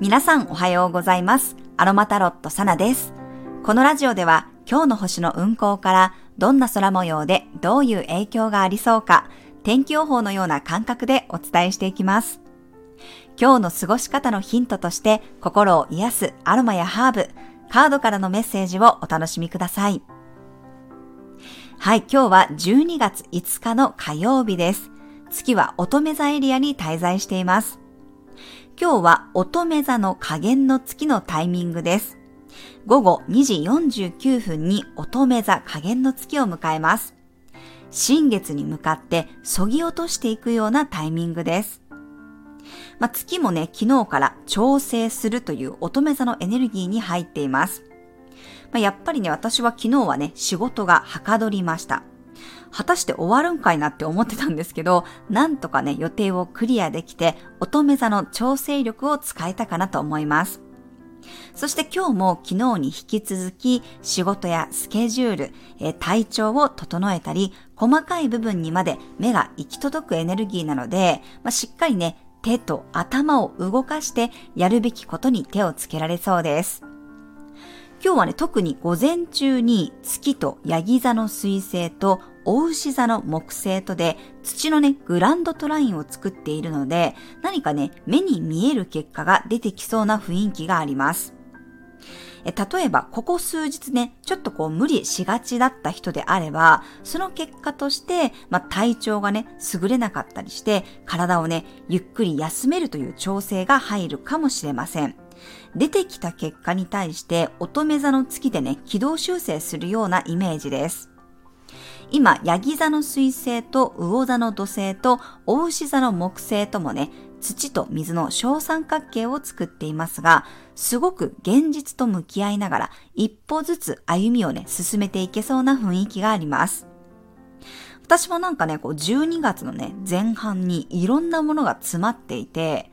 皆さんおはようございます。アロマタロットサナです。このラジオでは今日の星の運行からどんな空模様でどういう影響がありそうか、天気予報のような感覚でお伝えしていきます。今日の過ごし方のヒントとして心を癒すアロマやハーブ、カードからのメッセージをお楽しみください。はい、今日は12月5日の火曜日です。月は乙女座エリアに滞在しています。今日は乙女座の加減の月のタイミングです。午後2時49分に乙女座加減の月を迎えます。新月に向かって削ぎ落としていくようなタイミングです。まあ、月もね、昨日から調整するという乙女座のエネルギーに入っています。まあ、やっぱりね、私は昨日はね、仕事がはかどりました。果たして終わるんかいなって思ってたんですけど、なんとかね、予定をクリアできて、乙女座の調整力を使えたかなと思います。そして今日も昨日に引き続き仕事やスケジュール、え体調を整えたり、細かい部分にまで目が行き届くエネルギーなので、まあ、しっかりね、手と頭を動かしてやるべきことに手をつけられそうです。今日はね、特に午前中に月とヤギ座の水星とお牛座の木星とで土のね、グランドトラインを作っているので、何かね、目に見える結果が出てきそうな雰囲気があります。え例えば、ここ数日ね、ちょっとこう無理しがちだった人であれば、その結果として、まあ、体調がね、優れなかったりして、体をね、ゆっくり休めるという調整が入るかもしれません。出てきた結果に対して乙女座の月でね、軌道修正するようなイメージです。今、ヤギ座の水星と魚座の土星と大牛座の木星ともね、土と水の小三角形を作っていますが、すごく現実と向き合いながら一歩ずつ歩みをね、進めていけそうな雰囲気があります。私もなんかね、こう12月のね、前半にいろんなものが詰まっていて、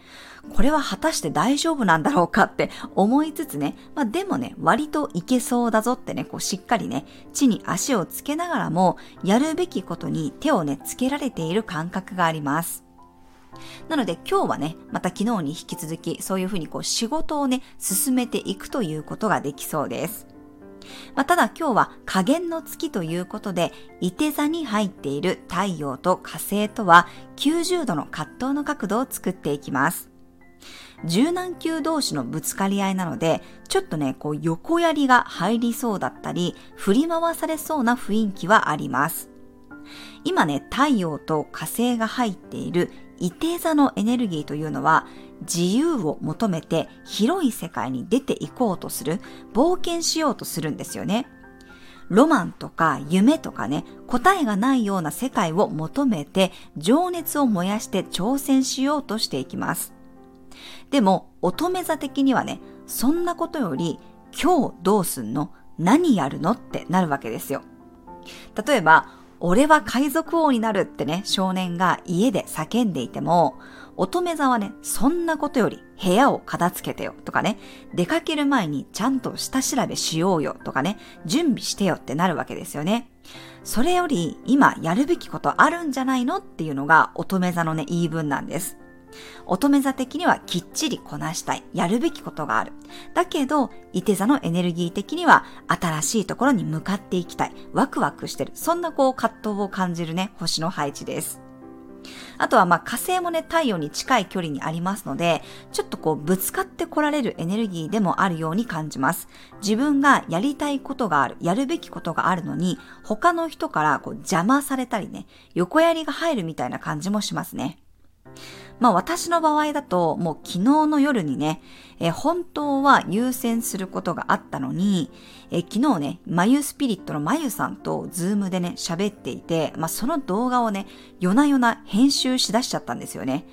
これは果たして大丈夫なんだろうかって思いつつね、まあでもね、割といけそうだぞってね、こうしっかりね、地に足をつけながらも、やるべきことに手をね、つけられている感覚があります。なので今日はね、また昨日に引き続き、そういうふうにこう仕事をね、進めていくということができそうです。まあ、ただ今日は加減の月ということで、伊手座に入っている太陽と火星とは90度の葛藤の角度を作っていきます。柔軟球同士のぶつかり合いなので、ちょっとね、こう横槍が入りそうだったり、振り回されそうな雰囲気はあります。今ね、太陽と火星が入っている伊手座のエネルギーというのは、自由を求めて広い世界に出ていこうとする、冒険しようとするんですよね。ロマンとか夢とかね、答えがないような世界を求めて情熱を燃やして挑戦しようとしていきます。でも乙女座的にはね、そんなことより今日どうすんの？何やるの？ってなるわけですよ。例えば、俺は海賊王になるってね、少年が家で叫んでいても、乙女座はね、そんなことより部屋を片付けてよとかね、出かける前にちゃんと下調べしようよとかね、準備してよってなるわけですよね。それより今やるべきことあるんじゃないの？っていうのが乙女座のね、言い分なんです。乙女座的にはきっちりこなしたい。やるべきことがある。だけど、伊手座のエネルギー的には新しいところに向かっていきたい。ワクワクしてる。そんなこう葛藤を感じるね、星の配置です。あとはまあ火星もね、太陽に近い距離にありますので、ちょっとこうぶつかってこられるエネルギーでもあるように感じます。自分がやりたいことがある、やるべきことがあるのに、他の人からこう邪魔されたりね、横やりが入るみたいな感じもしますね。まあ私の場合だと、もう昨日の夜にね、えー本当は優先することがあったのに、えー昨日ね、マユスピリットのマユさんとズームでね、喋っていて、まあその動画をね、夜な夜な編集しだしちゃったんですよね。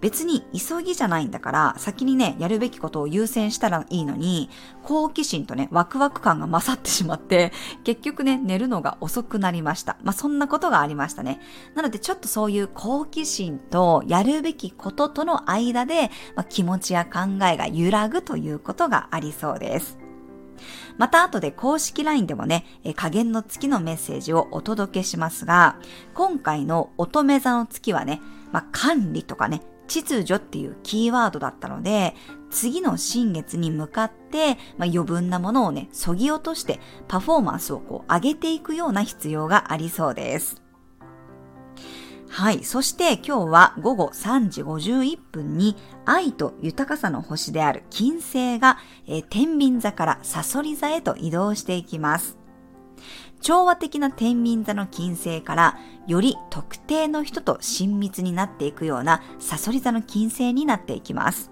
別に急ぎじゃないんだから、先にね、やるべきことを優先したらいいのに、好奇心とね、ワクワク感が勝ってしまって、結局ね、寝るのが遅くなりました。まあ、そんなことがありましたね。なので、ちょっとそういう好奇心とやるべきこととの間で、まあ、気持ちや考えが揺らぐということがありそうです。また後で公式 LINE でもね、加減の月のメッセージをお届けしますが、今回の乙女座の月はね、まあ、管理とかね、秩序っていうキーワードだったので、次の新月に向かって、まあ、余分なものをね、そぎ落としてパフォーマンスをこう上げていくような必要がありそうです。はい。そして今日は午後3時51分に愛と豊かさの星である金星が、えー、天秤座からサソリ座へと移動していきます。調和的な天秤座の金星からより特定の人と親密になっていくようなサソリ座の金星になっていきます。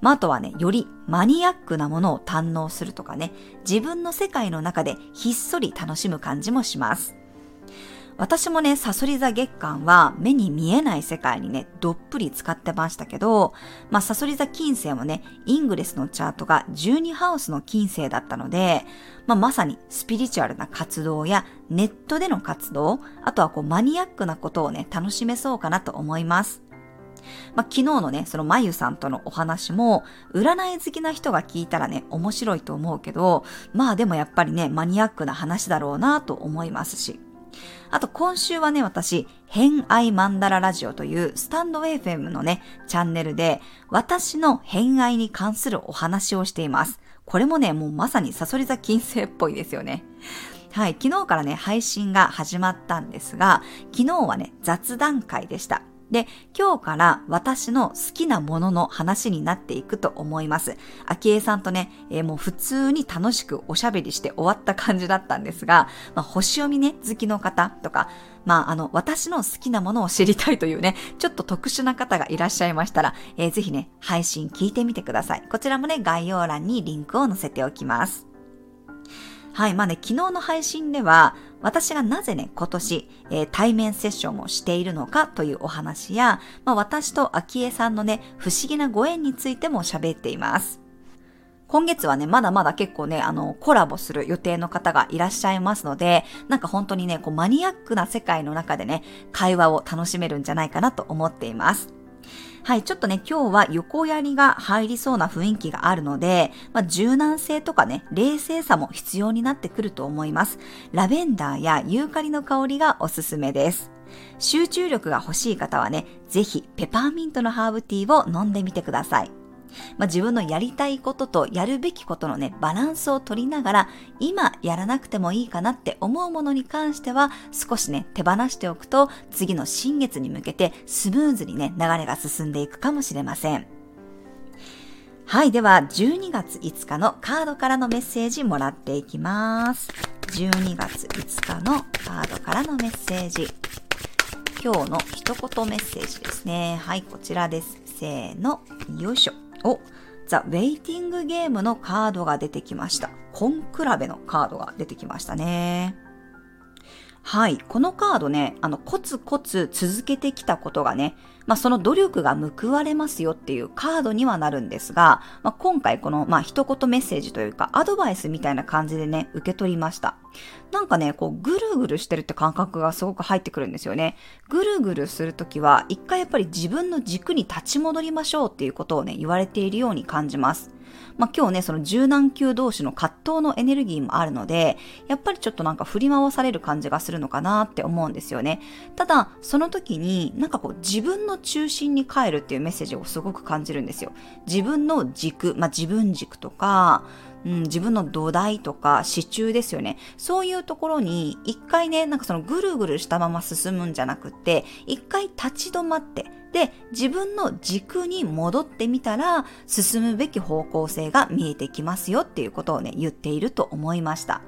まあ、あとはね、よりマニアックなものを堪能するとかね、自分の世界の中でひっそり楽しむ感じもします。私もね、サソリ座月間は目に見えない世界にね、どっぷり使ってましたけど、まあ、サソリ座金星もね、イングレスのチャートが12ハウスの金星だったので、まあ、まさにスピリチュアルな活動やネットでの活動、あとはこうマニアックなことをね、楽しめそうかなと思います。まあ、昨日のね、そのまゆさんとのお話も、占い好きな人が聞いたらね、面白いと思うけど、まあでもやっぱりね、マニアックな話だろうなと思いますし。あと今週はね、私、偏愛マンダララジオというスタンド FM のね、チャンネルで、私の偏愛に関するお話をしています。これもね、もうまさにサソリ座金星っぽいですよね。はい、昨日からね、配信が始まったんですが、昨日はね、雑談会でした。で、今日から私の好きなものの話になっていくと思います。秋江さんとね、えー、もう普通に楽しくおしゃべりして終わった感じだったんですが、まあ、星読みね、好きの方とか、まあ、あの、私の好きなものを知りたいというね、ちょっと特殊な方がいらっしゃいましたら、えー、ぜひね、配信聞いてみてください。こちらもね、概要欄にリンクを載せておきます。はい、まあね、昨日の配信では、私がなぜね、今年、えー、対面セッションをしているのかというお話や、まあ、私と昭恵さんのね、不思議なご縁についても喋っています。今月はね、まだまだ結構ね、あの、コラボする予定の方がいらっしゃいますので、なんか本当にね、こうマニアックな世界の中でね、会話を楽しめるんじゃないかなと思っています。はい、ちょっとね、今日は横やりが入りそうな雰囲気があるので、まあ、柔軟性とかね、冷静さも必要になってくると思います。ラベンダーやユーカリの香りがおすすめです。集中力が欲しい方はね、ぜひペパーミントのハーブティーを飲んでみてください。まあ、自分のやりたいこととやるべきことのね、バランスを取りながら、今やらなくてもいいかなって思うものに関しては、少しね、手放しておくと、次の新月に向けてスムーズにね、流れが進んでいくかもしれません。はい。では、12月5日のカードからのメッセージもらっていきます。12月5日のカードからのメッセージ。今日の一言メッセージですね。はい、こちらです。せーの、よいしょ。お、ザ・ウェイティングゲームのカードが出てきました。コンクラベのカードが出てきましたね。はい。このカードね、あの、コツコツ続けてきたことがね、まあ、その努力が報われますよっていうカードにはなるんですが、まあ、今回この、まあ、一言メッセージというか、アドバイスみたいな感じでね、受け取りました。なんかね、こう、ぐるぐるしてるって感覚がすごく入ってくるんですよね。ぐるぐるするときは、一回やっぱり自分の軸に立ち戻りましょうっていうことをね、言われているように感じます。まあ、今日ね、その柔軟球同士の葛藤のエネルギーもあるので、やっぱりちょっとなんか振り回される感じがするのかなって思うんですよね。ただ、その時になんかこう自分の中心に帰るっていうメッセージをすごく感じるんですよ。自分の軸、まあ、自分軸とか、うん、自分の土台とか支柱ですよね。そういうところに一回ね、なんかそのぐるぐるしたまま進むんじゃなくて、一回立ち止まって、で、自分の軸に戻ってみたら、進むべき方向性が見えてきますよっていうことをね、言っていると思いました。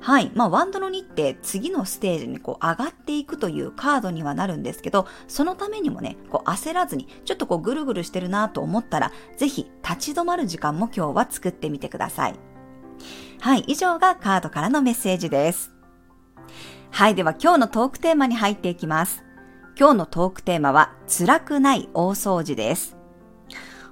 はい。まあ、ワンドの2って次のステージにこう上がっていくというカードにはなるんですけど、そのためにもね、こう焦らずに、ちょっとこうぐるぐるしてるなと思ったら、ぜひ立ち止まる時間も今日は作ってみてください。はい。以上がカードからのメッセージです。はい。では今日のトークテーマに入っていきます。今日のトークテーマは、辛くない大掃除です。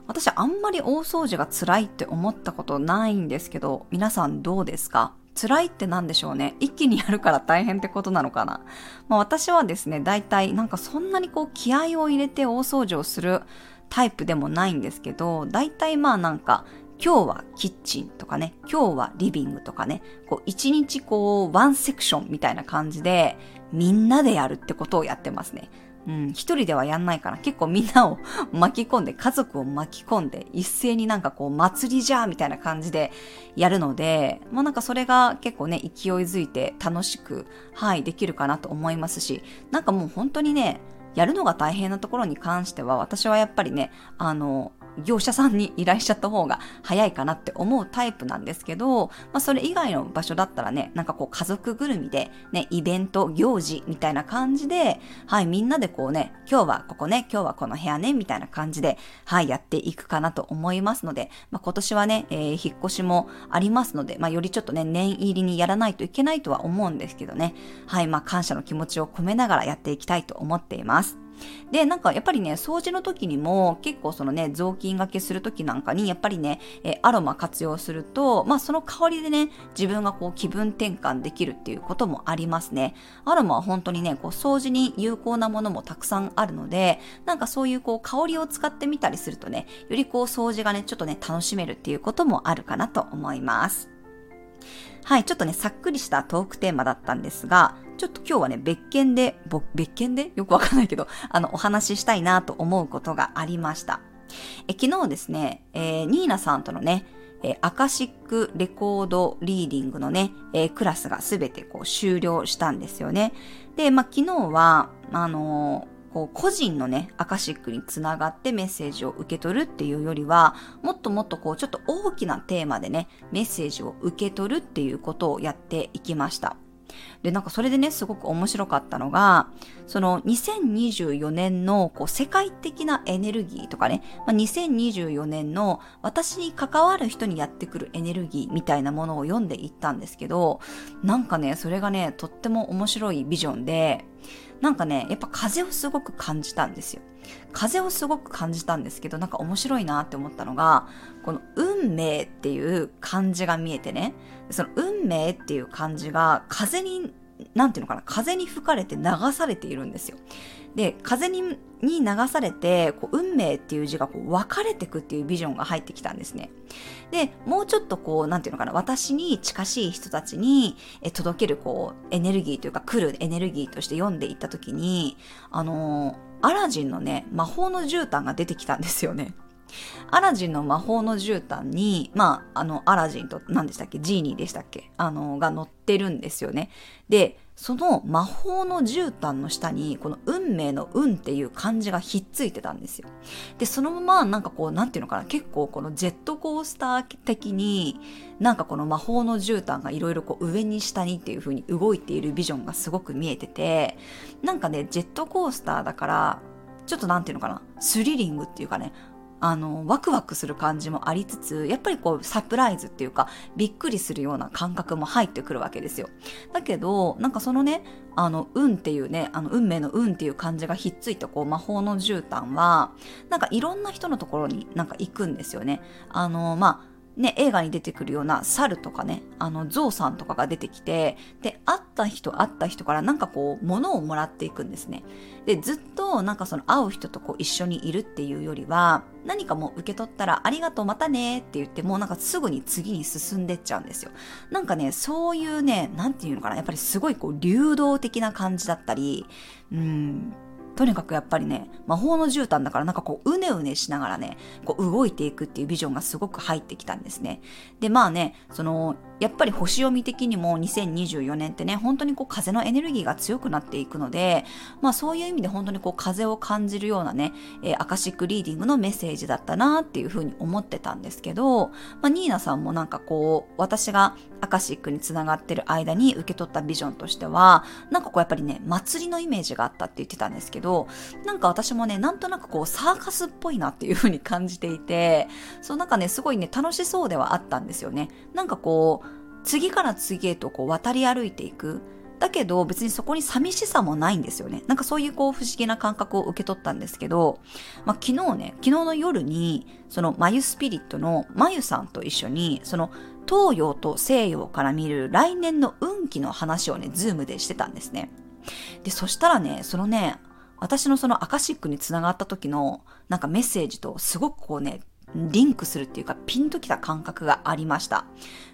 私あんまり大掃除が辛いって思ったことないんですけど、皆さんどうですか？辛いって何でしょうね。一気にやるから大変ってことなのかな？まあ私はですね、大体なんかそんなにこう気合を入れて大掃除をするタイプでもないんですけど、大体まあなんか今日はキッチンとかね、今日はリビングとかね、こう一日こうワンセクションみたいな感じでみんなでやるってことをやってますね。うん、一人ではやんないから、結構みんなを巻き込んで、家族を巻き込んで、一斉になんかこう、祭りじゃーみたいな感じでやるので、まあなんかそれが結構ね、勢いづいて楽しく、はい、できるかなと思いますし、なんかもう本当にね、やるのが大変なところに関しては、私はやっぱりね、あの、業者さんに依頼しちゃった方が早いかなって思うタイプなんですけど、まあそれ以外の場所だったらね、なんかこう家族ぐるみでね、イベント、行事みたいな感じで、はい、みんなでこうね、今日はここね、今日はこの部屋ね、みたいな感じで、はい、やっていくかなと思いますので、まあ今年はね、えー、引っ越しもありますので、まあよりちょっとね、念入りにやらないといけないとは思うんですけどね、はい、まあ感謝の気持ちを込めながらやっていきたいと思っています。で、なんかやっぱりね、掃除の時にも結構そのね、雑巾がけする時なんかにやっぱりね、えアロマ活用すると、まあその香りでね、自分がこう気分転換できるっていうこともありますね。アロマは本当にね、こう掃除に有効なものもたくさんあるので、なんかそういうこう香りを使ってみたりするとね、よりこう掃除がね、ちょっとね、楽しめるっていうこともあるかなと思います。はい、ちょっとね、さっくりしたトークテーマだったんですが、ちょっと今日はね、別件で、別件で？よくわかんないけど、あの、お話ししたいなと思うことがありました。え昨日ですね、えー、ニーナさんとのね、えー、アカシックレコードリーディングのね、えー、クラスがすべてこう終了したんですよね。で、まあ、昨日は、あの、こう個人のね、アカシックにつながってメッセージを受け取るっていうよりは、もっともっとこうちょっと大きなテーマでね、メッセージを受け取るっていうことをやっていきました。で、なんかそれでね、すごく面白かったのが、その2024年のこう世界的なエネルギーとかね、まあ、2024年の私に関わる人にやってくるエネルギーみたいなものを読んでいったんですけど、なんかね、それがね、とっても面白いビジョンで、なんかね、やっぱ風をすごく感じたんですよ。風をすごく感じたんですけど、なんか面白いなって思ったのが、この運命っていう漢字が見えてね、その運命っていう漢字が風に、なんていうのかな、風に吹かれて流されているんですよ。で、風にに流されて、こう運命っていう字がこう分かれてくっていうビジョンが入ってきたんですね。で、もうちょっとこう、なんていうのかな、私に近しい人たちに届けるこう、エネルギーというか来るエネルギーとして読んでいったときに、あのー、アラジンのね、魔法の絨毯が出てきたんですよね。アラジンの魔法の絨毯に、まあ、あの、アラジンと何でしたっけ？ジーニーでしたっけ？あの、が乗ってるんですよね。で、その魔法の絨毯の下に、この運命の運っていう漢字がひっついてたんですよ。で、そのままなんかこう、なんていうのかな、結構このジェットコースター的に、なんかこの魔法の絨毯がいろいろこう上に下にっていう風に動いているビジョンがすごく見えてて、なんかね、ジェットコースターだから、ちょっとなんていうのかな、スリリングっていうかね、あの、ワクワクする感じもありつつ、やっぱりこう、サプライズっていうか、びっくりするような感覚も入ってくるわけですよ。だけど、なんかそのね、あの、運っていうね、あの、運命の運っていう感じがひっついたこう、魔法の絨毯は、なんかいろんな人のところになんか行くんですよね。あの、まあ、ね、映画に出てくるような猿とかね、あの、ゾウさんとかが出てきて、で、会った人会った人からなんかこう、物をもらっていくんですね。で、ずっとなんかその会う人とこう一緒にいるっていうよりは、何かもう受け取ったらありがとうまたねって言ってもうなんかすぐに次に進んでっちゃうんですよ。なんかね、そういうね、なんていうのかな、やっぱりすごいこう流動的な感じだったり、うん、とにかくやっぱりね、魔法の絨毯だからなんかこう、うねうねしながらね、こう動いていくっていうビジョンがすごく入ってきたんですね。で、まあね、その、やっぱり星読み的にも2024年ってね、本当にこう風のエネルギーが強くなっていくので、まあそういう意味で本当にこう風を感じるようなね、えー、アカシックリーディングのメッセージだったなっていうふうに思ってたんですけど、まあニーナさんもなんかこう、私がアカシックにつながってる間に受け取ったビジョンとしては、なんかこうやっぱりね、祭りのイメージがあったって言ってたんですけど、どなんか私もね、なんとなくこうサーカスっぽいなっていう風に感じていて、そうなんかね、すごいね、楽しそうではあったんですよね。なんかこう、次から次へとこう渡り歩いていく。だけど別にそこに寂しさもないんですよね。なんかそういうこう不思議な感覚を受け取ったんですけど、まあ、昨日ね、昨日の夜に、その眉スピリットの眉さんと一緒に、その東洋と西洋から見る来年の運気の話をね、ズームでしてたんですね。で、そしたらね、そのね、私のそのアカシックにつながった時のなんかメッセージとすごくこうね、リンクするっていうか、ピンときた感覚がありました。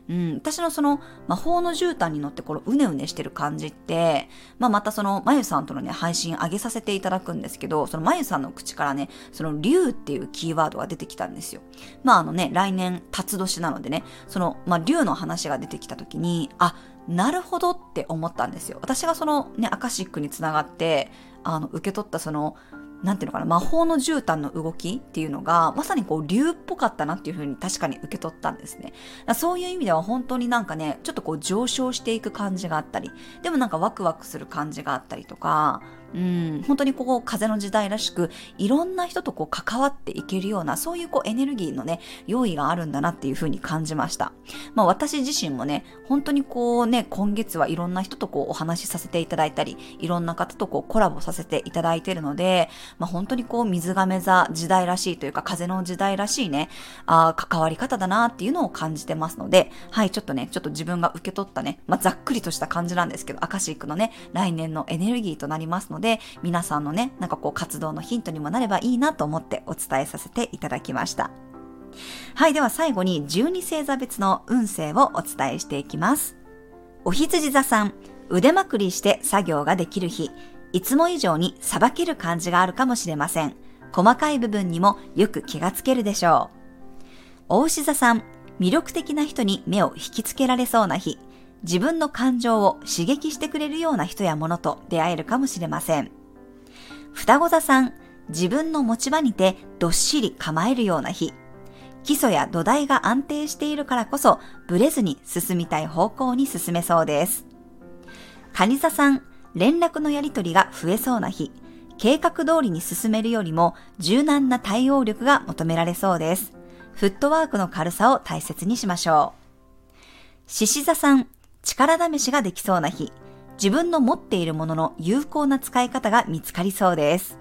うん、私のその魔法の絨毯に乗ってこのうねうねしてる感じって、まあ、またそのまゆさんとのね、配信上げさせていただくんですけど、そのまゆさんの口からね、その竜っていうキーワードが出てきたんですよ。まああのね、来年、辰年なのでね、その、まあ竜の話が出てきた時に、あ、なるほどって思ったんですよ。私がそのね、アカシックにつながって、あの、受け取ったその、なんていうのかな、魔法の絨毯の動きっていうのが、まさにこう、竜っぽかったなっていうふうに確かに受け取ったんですね。そういう意味では本当になんかね、ちょっとこう上昇していく感じがあったり、でもなんかワクワクする感じがあったりとか、うん、本当にここ風の時代らしく、いろんな人とこう関わっていけるような、そういうこうエネルギーのね、用意があるんだなっていうふうに感じました。まあ私自身もね、本当にこうね、今月はいろんな人とこうお話しさせていただいたり、いろんな方とこうコラボさせていただいてるので、まあ本当にこう水亀座時代らしいというか風の時代らしいね、あ関わり方だなっていうのを感じてますので、はい、ちょっとね、ちょっと自分が受け取ったね、まあざっくりとした感じなんですけど、アカシックのね、来年のエネルギーとなりますので、ので、皆さんのね、なんかこう活動のヒントにもなればいいなと思ってお伝えさせていただきました。はい、では最後に12星座別の運勢をお伝えしていきます。お羊座さん、腕まくりして作業ができる日、いつも以上にさばける感じがあるかもしれません。細かい部分にもよく気がつけるでしょう。お牛座さん、魅力的な人に目を引きつけられそうな日、自分の感情を刺激してくれるような人やものと出会えるかもしれません。双子座さん、自分の持ち場にてどっしり構えるような日。基礎や土台が安定しているからこそ、ブレずに進みたい方向に進めそうです。蟹座さん、連絡のやりとりが増えそうな日。計画通りに進めるよりも柔軟な対応力が求められそうです。フットワークの軽さを大切にしましょう。獅子座さん、力試しができそうな日、自分の持っているものの有効な使い方が見つかりそうです。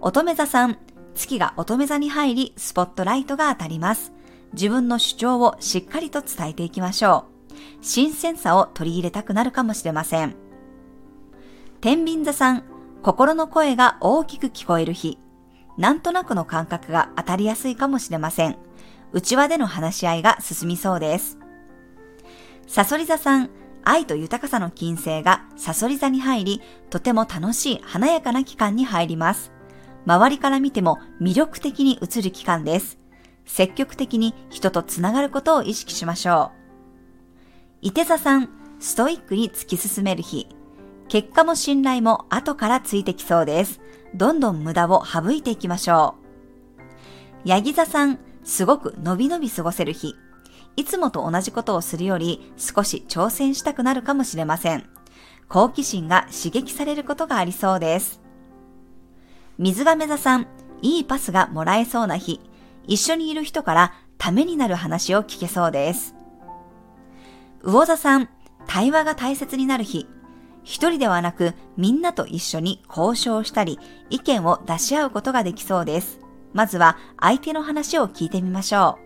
乙女座さん、月が乙女座に入り、スポットライトが当たります。自分の主張をしっかりと伝えていきましょう。新鮮さを取り入れたくなるかもしれません。天秤座さん、心の声が大きく聞こえる日。なんとなくの感覚が当たりやすいかもしれません。内輪での話し合いが進みそうです。サソリ座さん、愛と豊かさの金星がサソリ座に入り、とても楽しい華やかな期間に入ります。周りから見ても魅力的に映る期間です。積極的に人とつながることを意識しましょう。伊手座さん、ストイックに突き進める日。結果も信頼も後からついてきそうです。どんどん無駄を省いていきましょう。ヤギ座さん、すごく伸び伸び過ごせる日。いつもと同じことをするより少し挑戦したくなるかもしれません。好奇心が刺激されることがありそうです。水亀座さん、いいパスがもらえそうな日、一緒にいる人からためになる話を聞けそうです。魚座さん、対話が大切になる日、一人ではなくみんなと一緒に交渉したり意見を出し合うことができそうです。まずは相手の話を聞いてみましょう。